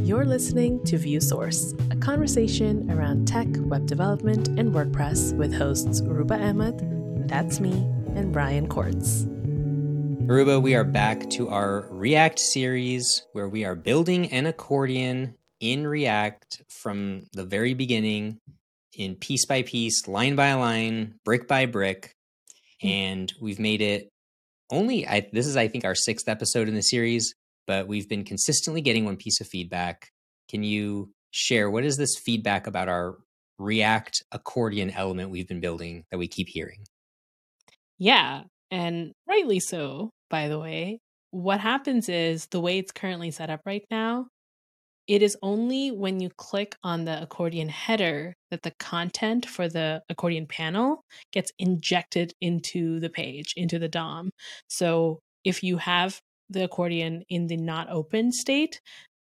You're listening to ViewSource, a conversation around tech, web development, and WordPress with hosts Aurooba Ahmed, that's me, and Brian Coords. Aurooba, we are back to our React series where we are building an accordion in React from the very beginning in piece by piece, line by line, brick by brick. Hmm. And we've made it only, I, this is, I think, our sixth episode in the series, but we've been consistently getting one piece of feedback. Can you share what is this feedback about our React accordion element we've been building that we keep hearing? Yeah, and rightly so, by the way. What happens is the way it's currently set up right now, it is only when you click on the accordion header that the content for the accordion panel gets injected into the page, into the DOM. So if you have the accordion in the not open state,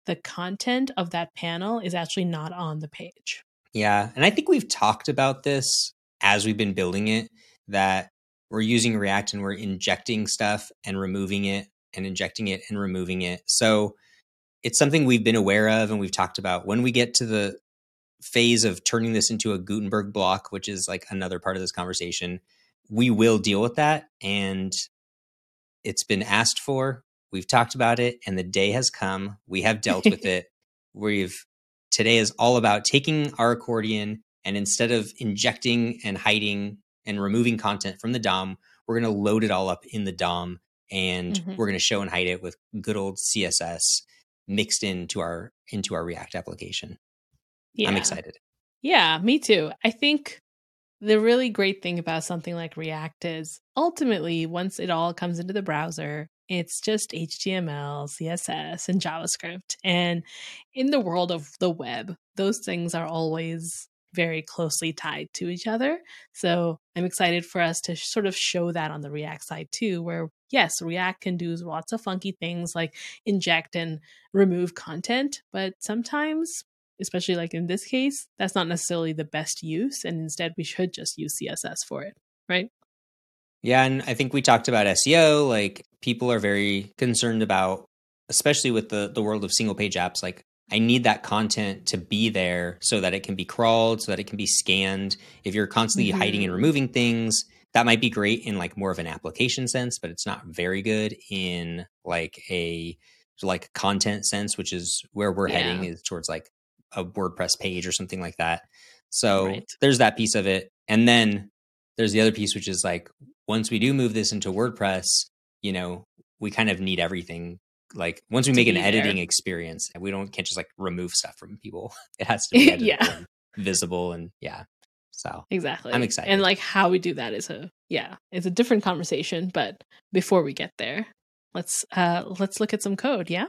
the content of that panel is actually not on the page. Yeah. And I think we've talked about this as we've been building it that we're using React and we're injecting stuff and removing it and injecting it and removing it. So it's something we've been aware of and we've talked about when we get to the phase of turning this into a Gutenberg block, which is like another part of this conversation, we will deal with that. And it's been asked for. We've talked about it, and the day has come. We have dealt with it. We've today is all about taking our accordion and instead of injecting and hiding and removing content from the DOM, we're going to load it all up in the DOM and mm-hmm. we're going to show and hide it with good old CSS mixed into our into our React application. Yeah. I'm excited. Yeah, me too. I think the really great thing about something like React is ultimately once it all comes into the browser, it's just HTML, CSS, and JavaScript. And in the world of the web, those things are always very closely tied to each other. So I'm excited for us to sort of show that on the React side too, where yes, React can do lots of funky things like inject and remove content, but sometimes, especially like in this case, that's not necessarily the best use. And instead, we should just use CSS for it, right? Yeah. And I think we talked about SEO. Like people are very concerned about, especially with the, the world of single page apps, like I need that content to be there so that it can be crawled, so that it can be scanned. If you're constantly mm-hmm. hiding and mm-hmm. removing things, that might be great in like more of an application sense, but it's not very good in like a like content sense, which is where we're yeah. heading is towards like a WordPress page or something like that. So right. there's that piece of it. And then there's the other piece, which is like once we do move this into WordPress, you know, we kind of need everything like once we make an editing there. experience we don't can't just like remove stuff from people. It has to be yeah. And visible and yeah so exactly. I'm excited. and like how we do that is a yeah it's a different conversation but before we get there let's uh let's look at some code yeah?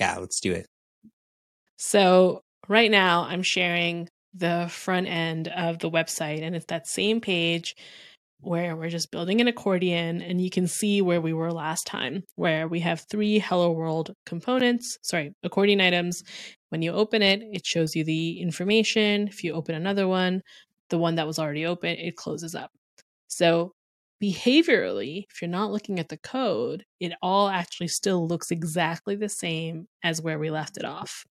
Yeah let's do it. So right now i'm sharing the front end of the website and it's that same page where we're just building an accordion and you can see where we were last time, where we have three Hello World components, sorry, accordion items. When you open it, it shows you the information. If you open another one, the one that was already open, it closes up. So behaviorally, if you're not looking at the code, it all actually still looks exactly the same as where we left it off.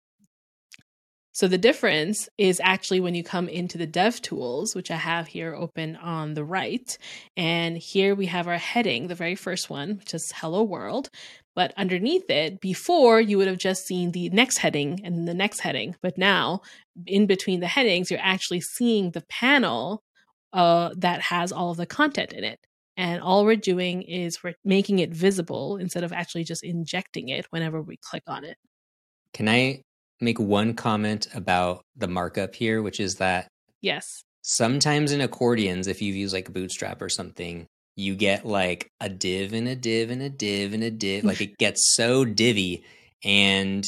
So the difference is actually when you come into the dev tools, which I have here open on the right. And here we have our heading, the very first one, which is hello world. But underneath it, before you would have just seen the next heading and the next heading. But now, in between the headings, you're actually seeing the panel uh, that has all of the content in it. And all we're doing is we're making it visible instead of actually just injecting it whenever we click on it. Can I make one comment about the markup here, which is that yes, sometimes in accordions, if you use like Bootstrap or something, you get like a div and a div and a div and a div. like it gets so divvy, and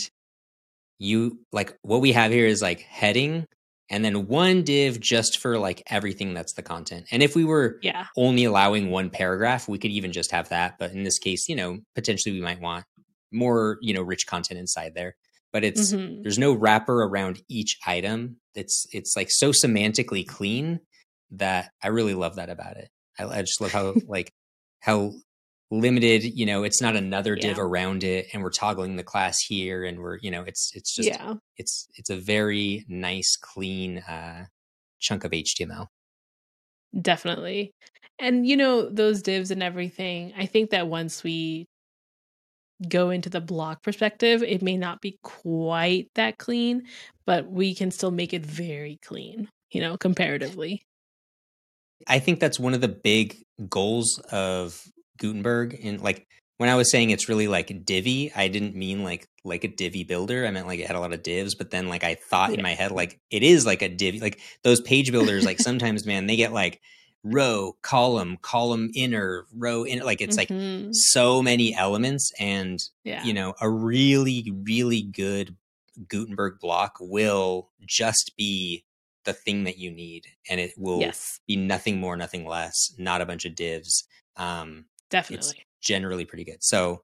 you like what we have here is like heading and then one div just for like everything that's the content. And if we were yeah. only allowing one paragraph, we could even just have that. But in this case, you know, potentially we might want more, you know, rich content inside there but it's mm-hmm. there's no wrapper around each item. It's it's like so semantically clean that I really love that about it. I, I just love how like how limited you know it's not another div Yeah. around it and we're toggling the class here and we're you know it's it's just yeah. it's it's a very nice clean uh chunk of html Definitely. And you know, those divs and everything, I think that once we go into the block perspective, it may not be quite that clean, but we can still make it very clean, you know, comparatively. i think that's one of the big goals of gutenberg and like when i was saying it's really like divvy i didn't mean like like a divvy builder i meant like it had a lot of divs but then like i thought in my head like it is like a divvy like those page builders like sometimes man they get like row column column inner row inner like it's like Mhm. so many elements and yeah. you know a really really good gutenberg block will just be the thing that you need and it will yes, be nothing more nothing less not a bunch of divs um definitely. generally pretty good so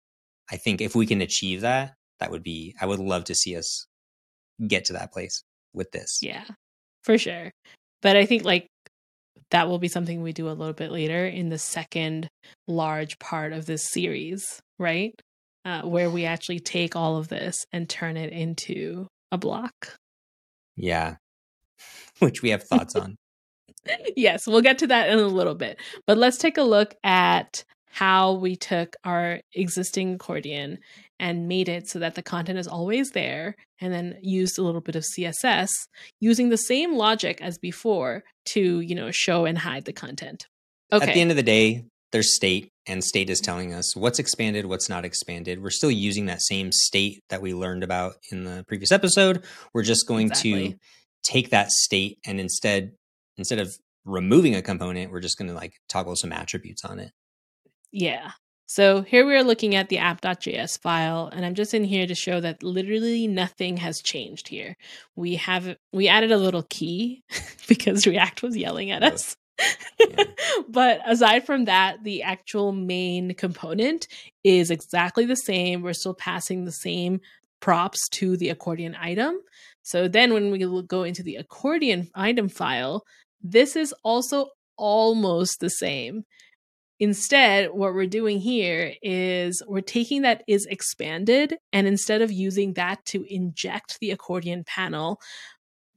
i think if we can achieve that that would be i would love to see us get to that place with this Yeah, for sure. But I think like that will be something we do a little bit later in the second large part of this series, right? Uh, where we actually take all of this and turn it into a block. yeah which we have thoughts on yes, we'll get to that in a little bit. But let's take a look at how we took our existing accordion and made it so that the content is always there and then used a little bit of css using the same logic as before to you know show and hide the content. Okay at the end of the day there's state and state is telling us what's expanded what's not expanded. We're still using that same state that we learned about in the previous episode. We're just going to take that state and instead instead of removing a component we're just going to like toggle some attributes on it. Yeah. So here we are looking at the app.js file, and I'm just in here to show that literally nothing has changed here. We have we added a little key because React was yelling at us. yeah. but aside from that, the actual main component is exactly the same. We're still passing the same props to the accordion item. So then when we go into the accordion item file, this is also almost the same. Instead, what we're doing here is we're taking that is expanded, and instead of using that to inject the accordion panel,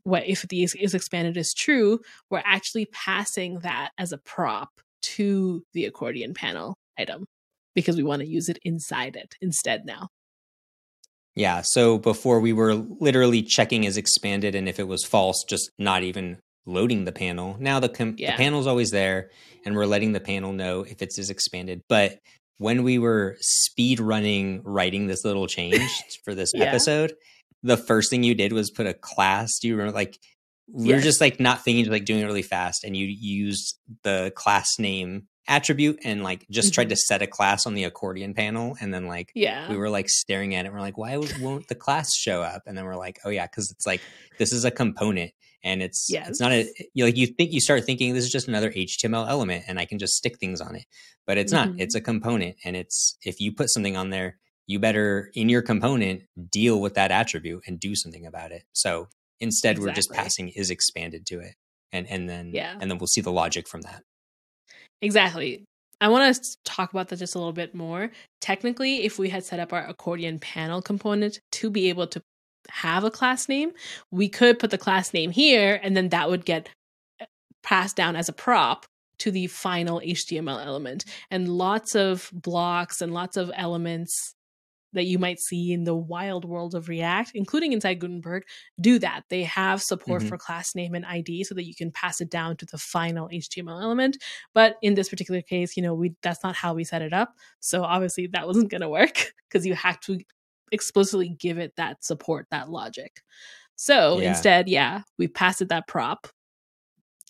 what if the is, expanded is true, we're actually passing that as a prop to the accordion panel item because we want to use it inside it instead now. yeah so before we were literally checking is expanded and if it was false just not even loading the panel now the, com- Yeah. the panel's always there and we're letting the panel know if it's is expanded but when we were speed running writing this little change for this Yeah. episode the first thing you did was put a class do you remember like we were Yes. just like not thinking like doing it really fast and you used the class name attribute and like just tried to set a class on the accordion panel and then like Yeah. we were like staring at it. We're like, why won't the class show up? And then we're like, oh yeah, because it's like this is a component, and it's it's not a Yes. you like you think you start thinking this is just another HTML element, and I can just stick things on it, but it's not. Mhm. It's a component, and it's if you put something on there, you better in your component deal with that attribute and do something about it. So instead, we're just passing is expanded to it, and and then Yeah. and then we'll see the logic from that. Exactly. I want to talk about that just a little bit more. Technically, if we had set up our accordion panel component to be able to have a class name, we could put the class name here and then that would get eh, passed down as a prop to the final HTML element. And lots of blocks and lots of elements that you might see in the wild world of React, including inside Gutenberg, do that. They have support Mhm. for class name and ID so that you can pass it down to the final HTML element. But in this particular case, you know, we that's not how we set it up. So obviously that wasn't going to work because you have to explicitly give it that support, that logic. So Yeah. instead, yeah, we passed it that prop.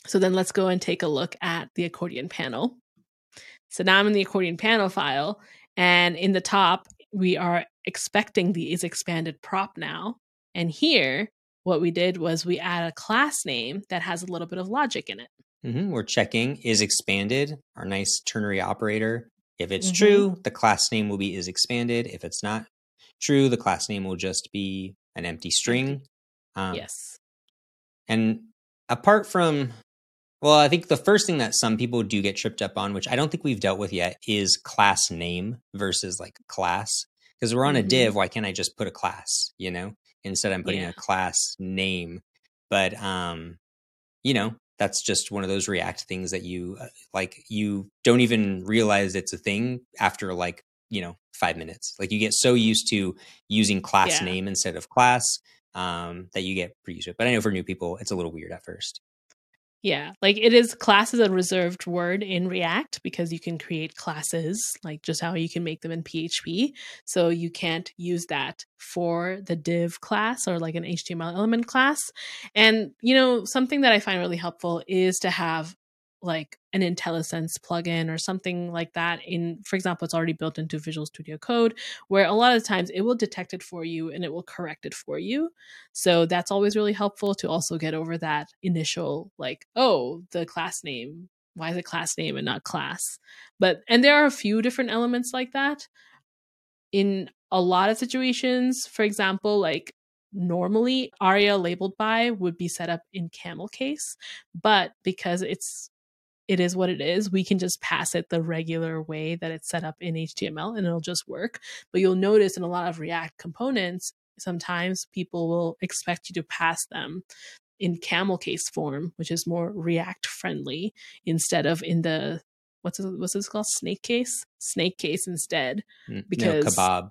So then let's go and take a look at the accordion panel. So now I'm in the accordion panel file, and in the top, we are expecting the is expanded prop now. And here, what we did was we add a class name that has a little bit of logic in it. hmm We're checking is expanded, our nice ternary operator. If it's Mhm. true, the class name will be is expanded. If it's not true, the class name will just be an empty string. Um, yes. And apart from, Well, I think the first thing that some people do get tripped up on, which I don't think we've dealt with yet, is class name versus like class. Because we're on a Mhm. div, why can't I just put a class, you know? Instead I'm putting Yeah. a class name. But um, you know, that's just one of those React things that you uh, like you don't even realize it's a thing after like, you know, 5 minutes. Like you get so used to using class Yeah. name instead of class um that you get pretty used to it. But I know for new people it's a little weird at first. Yeah, like it is class is a reserved word in React because you can create classes, like just how you can make them in PHP. So you can't use that for the div class or like an HTML element class. And you know, something that I find really helpful is to have like an IntelliSense plugin or something like that in for example it's already built into Visual Studio Code where a lot of times it will detect it for you and it will correct it for you so that's always really helpful to also get over that initial, like, oh, the class name. Why is it class name and not class? But, and there are a few different elements like that. In a lot of situations, for example, like normally aria labeled by would be set up in camel case, but because it's it is what it is. We can just pass it the regular way that it's set up in HTML and it'll just work. But you'll notice in a lot of React components, sometimes people will expect you to pass them in camel case form, which is more React friendly, instead of in the what's it, what's this called snake case snake case instead Because- no kebab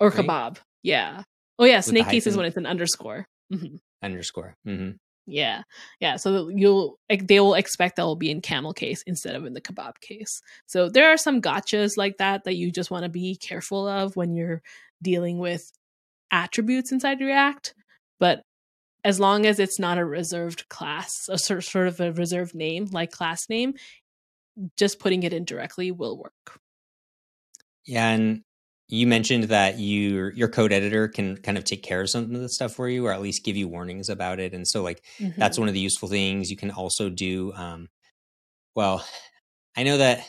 or Right. kebab yeah oh yeah snake case is when it's an underscore hmm underscore. hmm Yeah, yeah. So you'll they will expect that will be in camel case instead of in the kebab case. So there are some gotchas like that that you just want to be careful of when you're dealing with attributes inside React. But as long as it's not a reserved class, a sort of a reserved name like class name, just putting it in directly will work. Yeah, and you mentioned that your your code editor can kind of take care of some of the stuff for you, or at least give you warnings about it. And so, like that's one of the useful things. You can also do. Um, well, I know that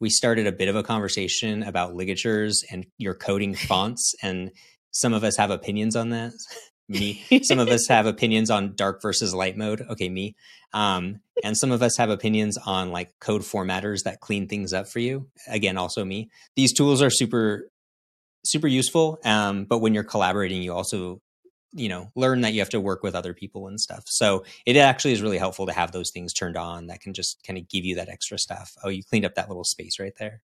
we started a bit of a conversation about ligatures and your coding fonts, and some of us have opinions on that. me, some of us have opinions on dark versus light mode. Okay, me. Um, and some of us have opinions on like code formatters that clean things up for you. Again, also me. These tools are super, super useful. Um, but when you're collaborating, you also, you know, learn that you have to work with other people and stuff. So it actually is really helpful to have those things turned on that can just kind of give you that extra stuff. Oh, you cleaned up that little space right there.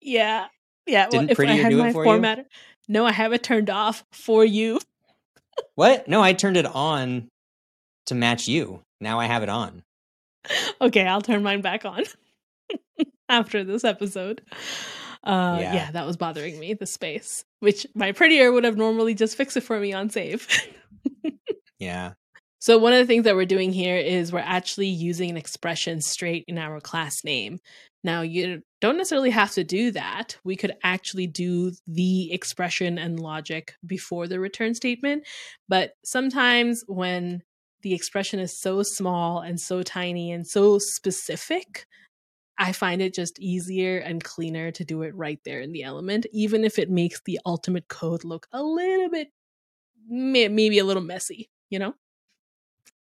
Yeah, yeah. Well, Didn't if I had do it my for you? no, I have it turned off for you. What? No, I turned it on to match you. Now I have it on. okay, I'll turn mine back on after this episode. Uh, Yeah. yeah. that was bothering me, the space, which my prettier would have normally just fixed it for me on save. Yeah. so, one of the things that we're doing here is we're actually using an expression straight in our class name. Now, you don't necessarily have to do that. We could actually do the expression and logic before the return statement. But sometimes when the expression is so small and so tiny and so specific, I find it just easier and cleaner to do it right there in the element, even if it makes the ultimate code look a little bit, maybe a little messy, you know?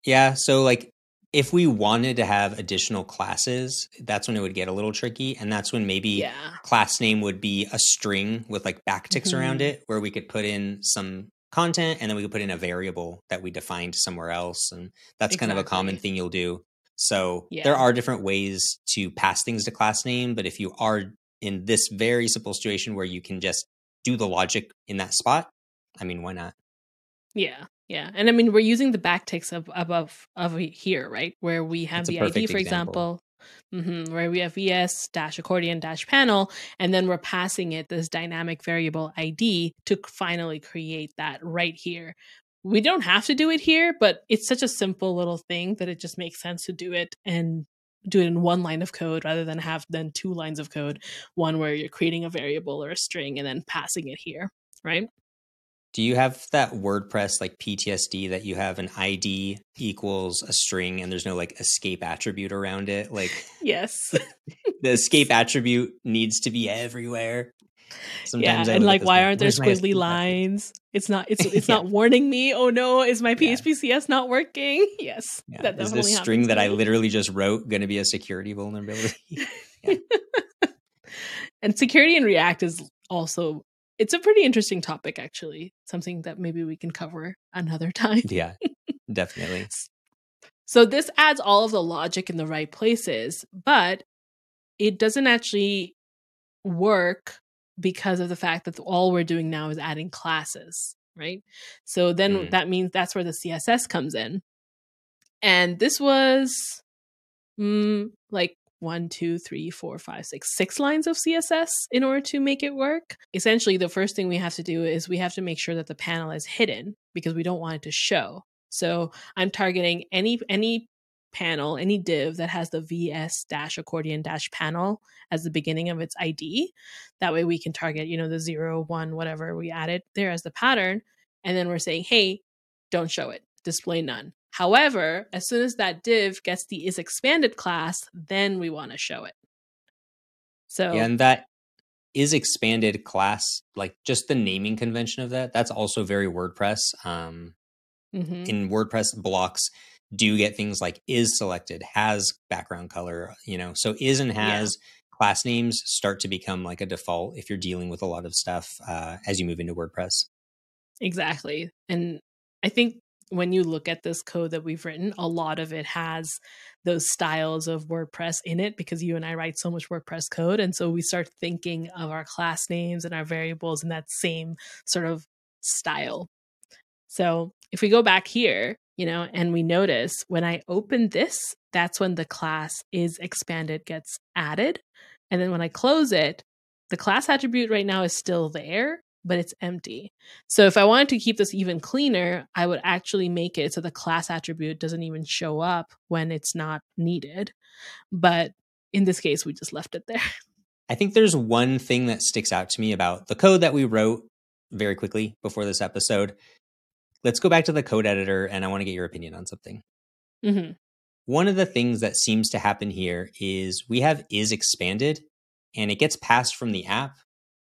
Yeah. So, like, if we wanted to have additional classes, that's when it would get a little tricky. And that's when maybe Yeah. class name would be a string with like backticks around Mhm. it, where we could put in some content and then we could put in a variable that we defined somewhere else. And that's kind of a common thing you'll do. So, Yeah. there are different ways to pass things to class name. But if you are in this very simple situation where you can just do the logic in that spot, I mean, why not? Yeah. Yeah. And I mean, we're using the backticks of above of here, right? Where we have That's the ID, for example. example, hmm where we have VS dash accordion dash panel, and then we're passing it this dynamic variable ID to finally create that right here. We don't have to do it here, but it's such a simple little thing that it just makes sense to do it and do it in one line of code rather than have then two lines of code, one where you're creating a variable or a string and then passing it here, right? Do you have that WordPress like PTSD that you have an ID equals a string and there's no like escape attribute around it? Like Yes. the escape attribute needs to be everywhere. Sometimes yeah, and like, why aren't there squiggly lines? It's not. It's it's yeah. not warning me. Oh no, is my PHPCS yeah. Not working? Yes, yeah. that is this string that I literally just wrote going to be a security vulnerability? and security in React is also it's a pretty interesting topic actually. Something that maybe we can cover another time. Yeah, definitely. So this adds all of the logic in the right places, but it doesn't actually work because of the fact that all we're doing now is adding classes, right? So then mm. that means that's where the CSS comes in. And this was mm, like one, two, three, four, five, six, six lines of CSS in order to make it work. Essentially, the first thing we have to do is we have to make sure that the panel is hidden because we don't want it to show. So I'm targeting any any panel, any div that has the VS dash accordion dash panel as the beginning of its ID. That way we can target, you know, the zero, one, whatever we added there as the pattern. And then we're saying, hey, don't show it, display none. However, as soon as that div gets the is expanded class, then we want to show it. So yeah, and that is expanded class, like just the naming convention of that, that's also very WordPress. Um, mm-hmm. In WordPress blocks, do get things like is selected, has background color, you know. So is and has yeah. class names start to become like a default if you're dealing with a lot of stuff uh, as you move into WordPress. Exactly. And I think when you look at this code that we've written, a lot of it has those styles of WordPress in it because you and I write so much WordPress code. And so we start thinking of our class names and our variables in that same sort of style. So if we go back here, you know, and we notice when I open this, that's when the class is expanded gets added. And then when I close it, the class attribute right now is still there, but it's empty. So if I wanted to keep this even cleaner, I would actually make it so the class attribute doesn't even show up when it's not needed. But in this case, we just left it there. I think there's one thing that sticks out to me about the code that we wrote very quickly before this episode let's go back to the code editor and I want to get your opinion on something. Mm-hmm. One of the things that seems to happen here is we have is expanded and it gets passed from the app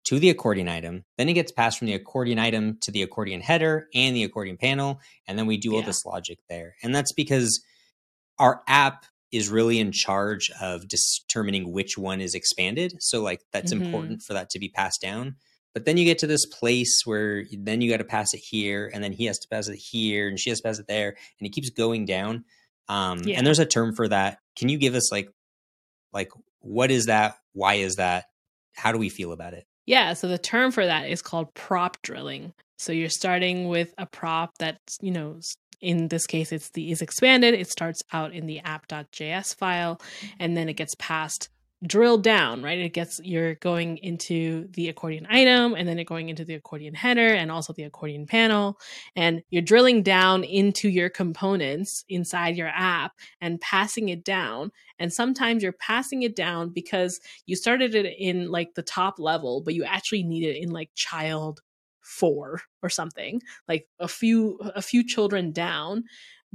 to the accordion item. Then it gets passed from the accordion item to the accordion header and the accordion panel. And then we do all this logic there. And that's because our app is really in charge of determining which one is expanded. So, like, that's mm-hmm. important for that to be passed down. But then you get to this place where then you got to pass it here, and then he has to pass it here, and she has to pass it there, and it keeps going down. Um, yeah. And there's a term for that. Can you give us like, like what is that? Why is that? How do we feel about it? Yeah. So the term for that is called prop drilling. So you're starting with a prop that's you know in this case it's the is expanded it starts out in the app.js file and then it gets passed drill down, right? It gets you're going into the accordion item and then it going into the accordion header and also the accordion panel. And you're drilling down into your components inside your app and passing it down. And sometimes you're passing it down because you started it in like the top level, but you actually need it in like child four or something, like a few a few children down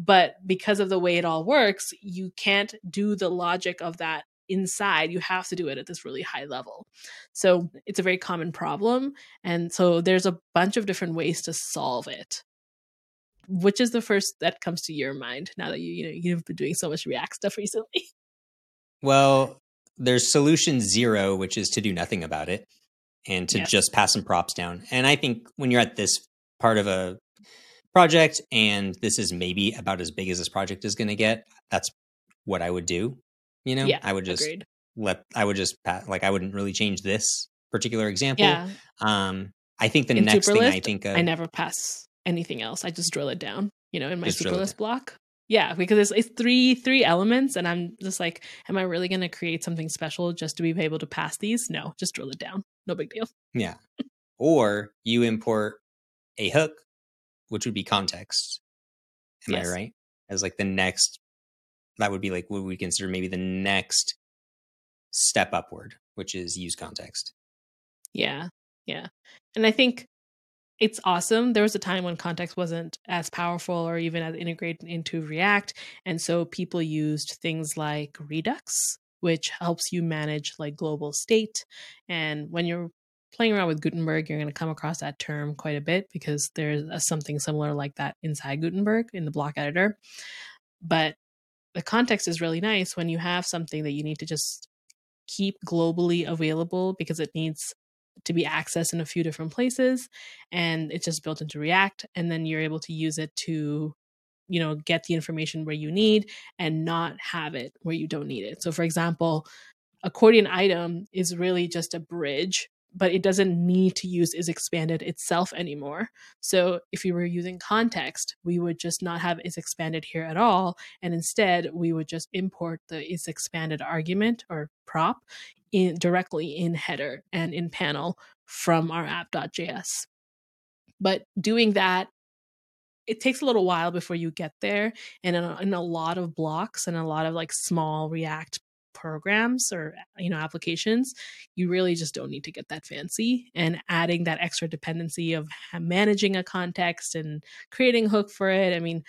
but because of the way it all works you can't do the logic of that inside you have to do it at this really high level. So it's a very common problem and so there's a bunch of different ways to solve it. Which is the first that comes to your mind now that you you know you've been doing so much react stuff recently? Well there's solution zero which is to do nothing about it and to just pass some props down. And i think when you're at this part of a project and this is maybe about as big as this project is going to get that's what i would do you know, yeah, I would just agreed. let I would just like I wouldn't really change this particular example. Yeah. Um, I think the in next thing I think of, I never pass anything else. I just drill it down. You know, in my superlist block. Yeah, because it's, it's three three elements, and I'm just like, am I really going to create something special just to be able to pass these? No, just drill it down. No big deal. Yeah. or you import a hook, which would be context. Am yes. I right? As like the next that would be like what we consider maybe the next step upward, which is use context. Yeah. Yeah. And I think it's awesome. There was a time when context wasn't as powerful or even as integrated into React. And so people used things like Redux, which helps you manage like global state. And when you're playing around with Gutenberg, you're going to come across that term quite a bit because there's a, something similar like that inside Gutenberg in the block editor. But the context is really nice when you have something that you need to just keep globally available because it needs to be accessed in a few different places and it's just built into react and then you're able to use it to you know get the information where you need and not have it where you don't need it. So for example accordion item is really just a bridge but it doesn't need to use is expanded itself anymore. So if you were using context, we would just not have is expanded here at all. And instead, we would just import the is expanded argument or prop in directly in header and in panel from our app.js. But doing that it takes a little while before you get there and in a, in a, lot of blocks and a lot of like small react programs or you know applications you really just don't need to get that fancy and adding that extra dependency of managing a context and creating a hook for it i mean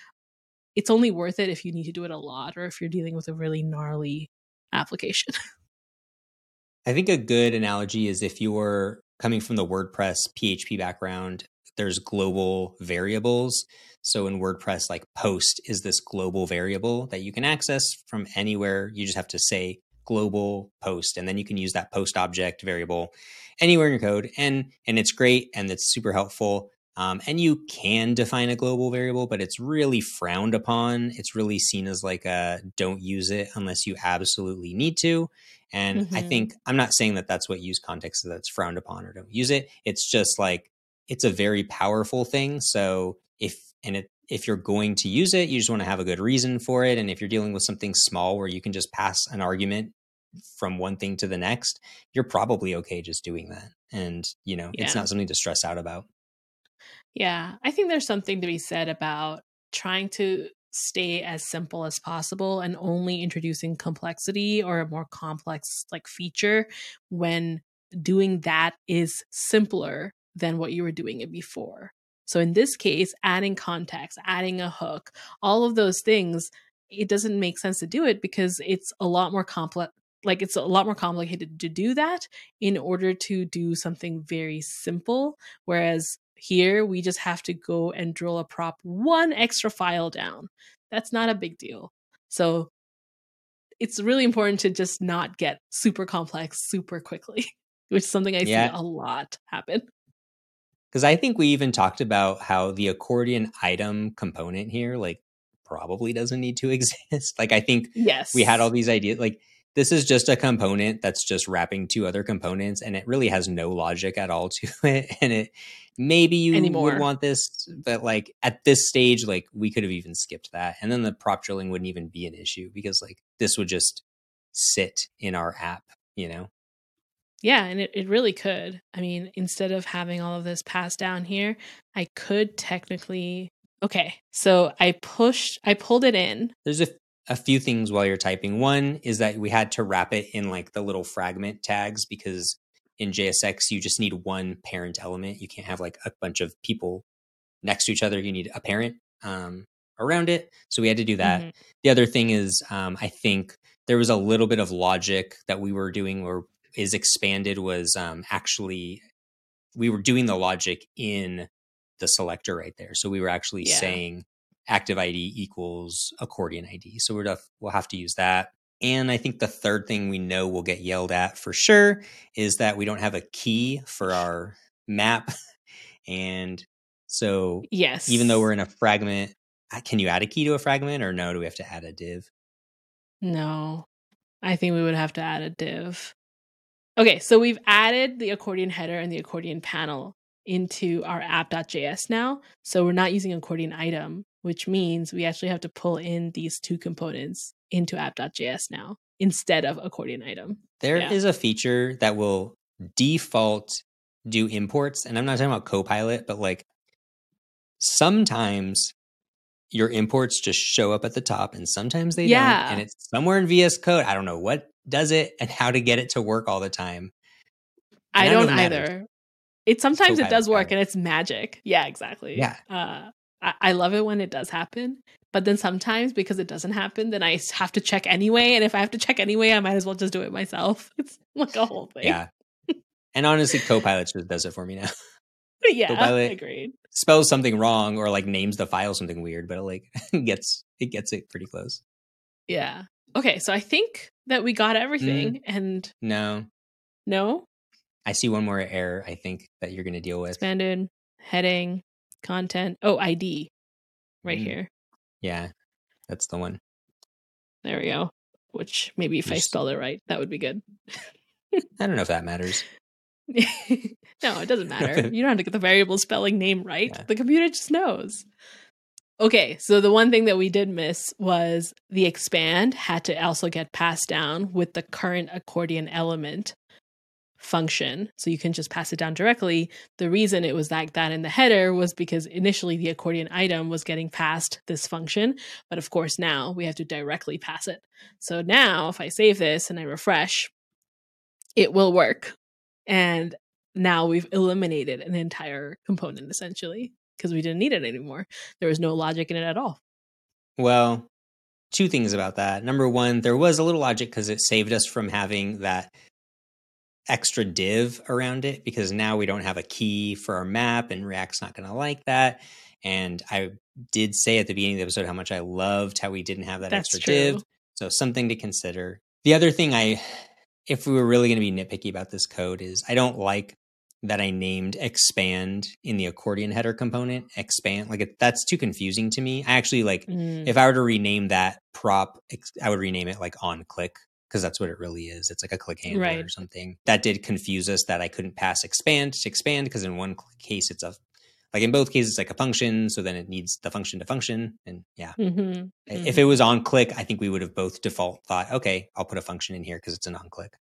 it's only worth it if you need to do it a lot or if you're dealing with a really gnarly application. I think a good analogy is if you were coming from the wordpress php background there's global variables so in WordPress, like post is this global variable that you can access from anywhere. You just have to say global post, and then you can use that post object variable anywhere in your code. And and it's great and it's super helpful. Um, and you can define a global variable, but it's really frowned upon. It's really seen as like a don't use it unless you absolutely need to. And mm-hmm. I think I'm not saying that that's what use context is that's frowned upon or don't use it. It's just like it's a very powerful thing. So if and it, if you're going to use it, you just want to have a good reason for it. And if you're dealing with something small where you can just pass an argument from one thing to the next, you're probably okay just doing that. And, you know, yeah. it's not something to stress out about. Yeah. I think there's something to be said about trying to stay as simple as possible and only introducing complexity or a more complex like feature when doing that is simpler than what you were doing it before. So in this case, adding context, adding a hook, all of those things, it doesn't make sense to do it because it's a lot more complex like it's a lot more complicated to do that in order to do something very simple whereas here we just have to go and drill a prop one extra file down that's not a big deal so it's really important to just not get super complex super quickly which is something i yeah. see a lot happen because I think we even talked about how the accordion item component here, like, probably doesn't need to exist. like, I think yes, we had all these ideas. Like, this is just a component that's just wrapping two other components, and it really has no logic at all to it. And it maybe you Anymore. would want this, but like at this stage, like we could have even skipped that, and then the prop drilling wouldn't even be an issue because like this would just sit in our app, you know. Yeah, and it, it really could. I mean, instead of having all of this passed down here, I could technically okay. So I pushed I pulled it in. There's a a few things while you're typing. One is that we had to wrap it in like the little fragment tags because in JSX you just need one parent element. You can't have like a bunch of people next to each other. You need a parent um, around it. So we had to do that. Mm-hmm. The other thing is um, I think there was a little bit of logic that we were doing where is expanded was um, actually we were doing the logic in the selector right there. So we were actually yeah. saying active ID equals accordion ID. So we're def- we'll have to use that. And I think the third thing we know we'll get yelled at for sure is that we don't have a key for our map. and so yes, even though we're in a fragment, uh, can you add a key to a fragment or no? Do we have to add a div? No, I think we would have to add a div. Okay, so we've added the accordion header and the accordion panel into our app.js now. So we're not using accordion item, which means we actually have to pull in these two components into app.js now instead of accordion item. There yeah. is a feature that will default do imports. And I'm not talking about Copilot, but like sometimes your imports just show up at the top and sometimes they yeah. don't. And it's somewhere in VS Code. I don't know what does it and how to get it to work all the time. I don't either. It sometimes so it does work and it's magic. Yeah, exactly. Yeah. Uh, I, I love it when it does happen. But then sometimes because it doesn't happen, then I have to check anyway. And if I have to check anyway, I might as well just do it myself. It's like a whole thing. Yeah. And honestly, Copilot just does it for me now. Yeah, Copilot agreed. spells something wrong or like names the file something weird, but it like gets it gets it pretty close. Yeah. Okay, so I think that we got everything, and No, no I see one more error. I think that you're going to deal with. expanded heading content. Oh, ID, right Mm. here. Yeah, that's the one. There we go. Which maybe if I Just- spelled it right, that would be good. I don't know if that matters. no, it doesn't matter. You don't have to get the variable spelling name right. Yeah. The computer just knows. Okay, so the one thing that we did miss was the expand had to also get passed down with the current accordion element function. So you can just pass it down directly. The reason it was like that in the header was because initially the accordion item was getting passed this function, but of course now we have to directly pass it. So now if I save this and I refresh, it will work. And now we've eliminated an entire component essentially because we didn't need it anymore. There was no logic in it at all. Well, two things about that. Number one, there was a little logic because it saved us from having that extra div around it because now we don't have a key for our map and React's not going to like that. And I did say at the beginning of the episode how much I loved how we didn't have that That's extra true. div. So something to consider. The other thing I, if we were really going to be nitpicky about this code, is I don't like that I named expand in the accordion header component. Expand, like it, that's too confusing to me. I actually like Mm, if I were to rename that prop, I would rename it like on click because that's what it really is. It's like a click handler Right. or something. That did confuse us that I couldn't pass expand to expand because in one case it's a like in both cases like a function, so then it needs the function to function. And yeah, mhm, I- if it was on click, I think we would have both default thought, okay, I'll put a function in here because it's an on click.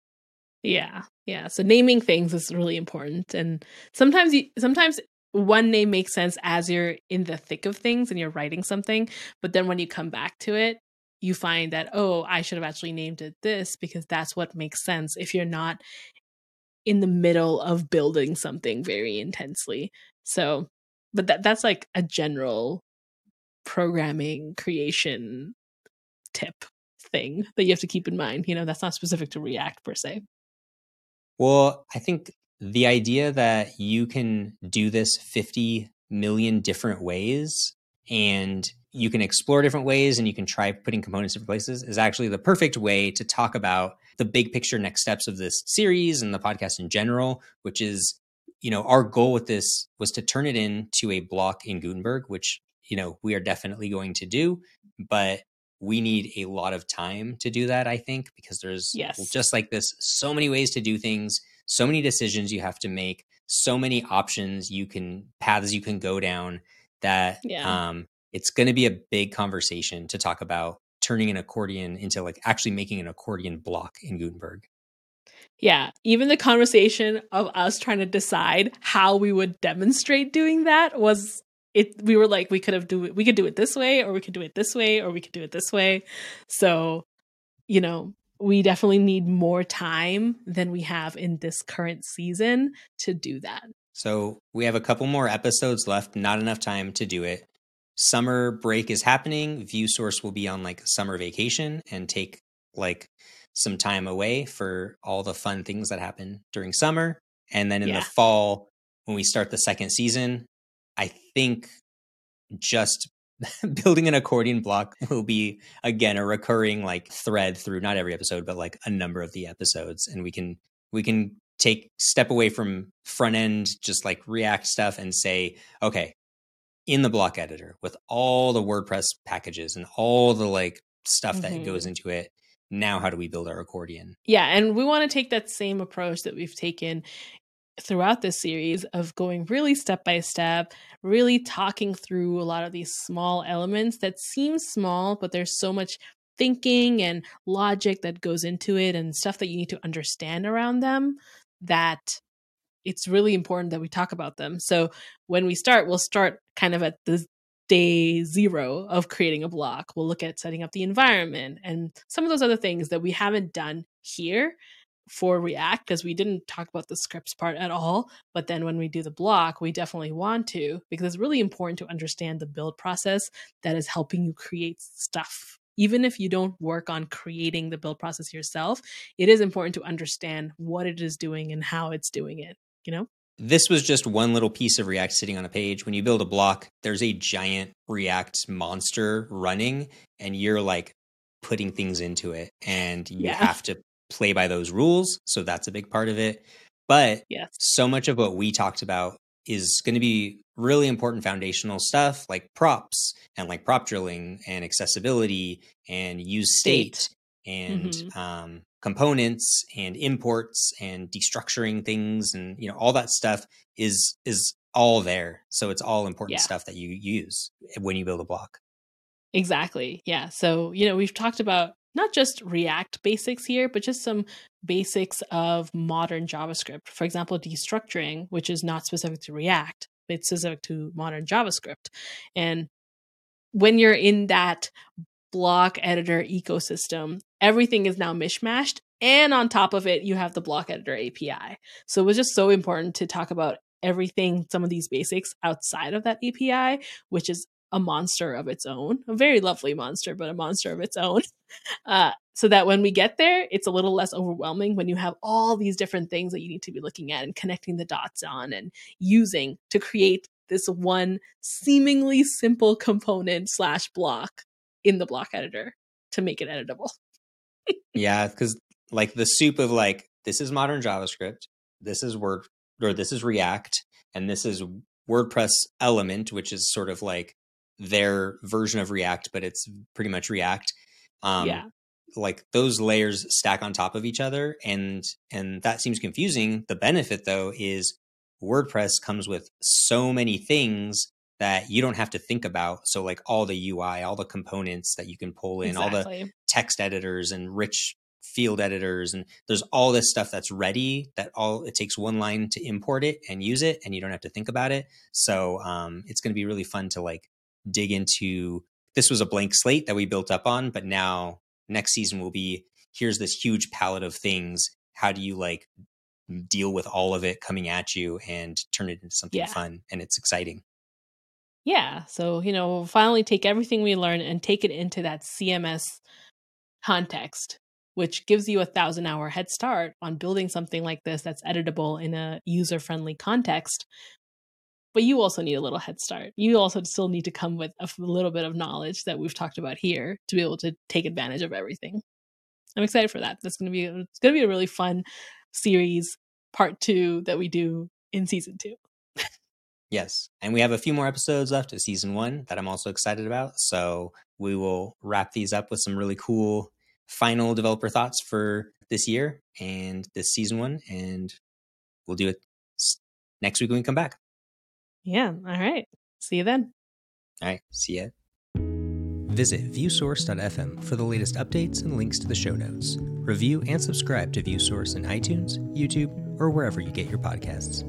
Yeah, yeah. So naming things is really important, and sometimes you sometimes one name makes sense as you're in the thick of things and you're writing something, but then when you come back to it, you find that oh, I should have actually named it this because that's what makes sense if you're not in the middle of building something very intensely. So, but that that's like a general programming creation tip thing that you have to keep in mind. You know, that's not specific to React per se. Well, I think the idea that you can do this 50 million different ways and you can explore different ways and you can try putting components different places is actually the perfect way to talk about the big picture next steps of this series and the podcast in general, which is, you know, our goal with this was to turn it into a block in Gutenberg, which, you know, we are definitely going to do, but we need a lot of time to do that, I think, because there's Yes. just like this so many ways to do things, so many decisions you have to make, so many options you can paths you can go down that Yeah. um it's going to be a big conversation to talk about turning an accordion into like actually making an accordion block in Gutenberg. Yeah, even the conversation of us trying to decide how we would demonstrate doing that was it we were like we could have do it we could do it this way or we could do it this way or we could do it this way. So, you know, we definitely need more time than we have in this current season to do that. So we have a couple more episodes left, not enough time to do it. Summer break is happening. View Source will be on like summer vacation and take like some time away for all the fun things that happen during summer. And then in Yeah. the fall, when we start the second season, I think just building an accordion block will be again a recurring like thread through not every episode but like a number of the episodes and we can we can take step away from front end just like react stuff and say okay in the block editor with all the wordpress packages and all the like stuff that Mhm. goes into it now how do we build our accordion Yeah, and we want to take that same approach that we've taken throughout this series of going really step by step, really talking through a lot of these small elements that seem small, but there's so much thinking and logic that goes into it and stuff that you need to understand around them that it's really important that we talk about them. So when we start, we'll start kind of at the day zero of creating a block. We'll look at setting up the environment and some of those other things that we haven't done here for React because we didn't talk about the scripts part at all. But then when we do the block, we definitely want to because it's really important to understand the build process that is helping you create stuff even if you don't work on creating the build process yourself, it is important to understand what it is doing and how it's doing it, you know? This was just one little piece of React sitting on a page. When you build a block, there's a giant React monster running, and you're like putting things into it, and you yeah. have to play by those rules. So that's a big part of it. But yes. so much of what we talked about is going to be really important foundational stuff like props and like prop drilling and accessibility and use state, and mm-hmm. um, components and imports and destructuring things and you know all that stuff is is all there so it's all important yeah. stuff that you use when you build a block exactly yeah so you know we've talked about not just react basics here but just some basics of modern javascript for example destructuring which is not specific to react it's specific to modern javascript and when you're in that block editor ecosystem, everything is now mishmashed. And on top of it, you have the block editor API. So it was just so important to talk about everything, some of these basics outside of that API, which is a monster of its own, a very lovely monster, but a monster of its own. Uh, so that when we get there, it's a little less overwhelming when you have all these different things that you need to be looking at and connecting the dots on and using to create this one seemingly simple component slash block in the block editor to make it editable. yeah, because like the soup of like this is modern JavaScript, this is Word or this is React, and this is WordPress Element, which is sort of like their version of React, but it's pretty much React. Um, yeah. Like those layers stack on top of each other, and and that seems confusing. The benefit though is WordPress comes with so many things that you don't have to think about. So like all the UI, all the components that you can pull in, exactly. all the text editors and rich field editors and there's all this stuff that's ready that all it takes one line to import it and use it and you don't have to think about it. So um, it's going to be really fun to like dig into this was a blank slate that we built up on, but now next season will be here's this huge palette of things. How do you like deal with all of it coming at you and turn it into something yeah. fun and it's exciting? Yeah. So, you know, we'll finally take everything we learn and take it into that CMS context, which gives you a thousand hour head start on building something like this that's editable in a user friendly context. But you also need a little head start. You also still need to come with a little bit of knowledge that we've talked about here to be able to take advantage of everything. I'm excited for that. That's going to be it's going to be a really fun series part 2 that we do in season 2. Yes. And we have a few more episodes left of season one that I'm also excited about. So we will wrap these up with some really cool final developer thoughts for this year and this season one. And we'll do it next week when we come back. Yeah. All right. See you then. All right. See ya. Visit viewsource.fm for the latest updates and links to the show notes. Review and subscribe to ViewSource in iTunes, YouTube, or wherever you get your podcasts.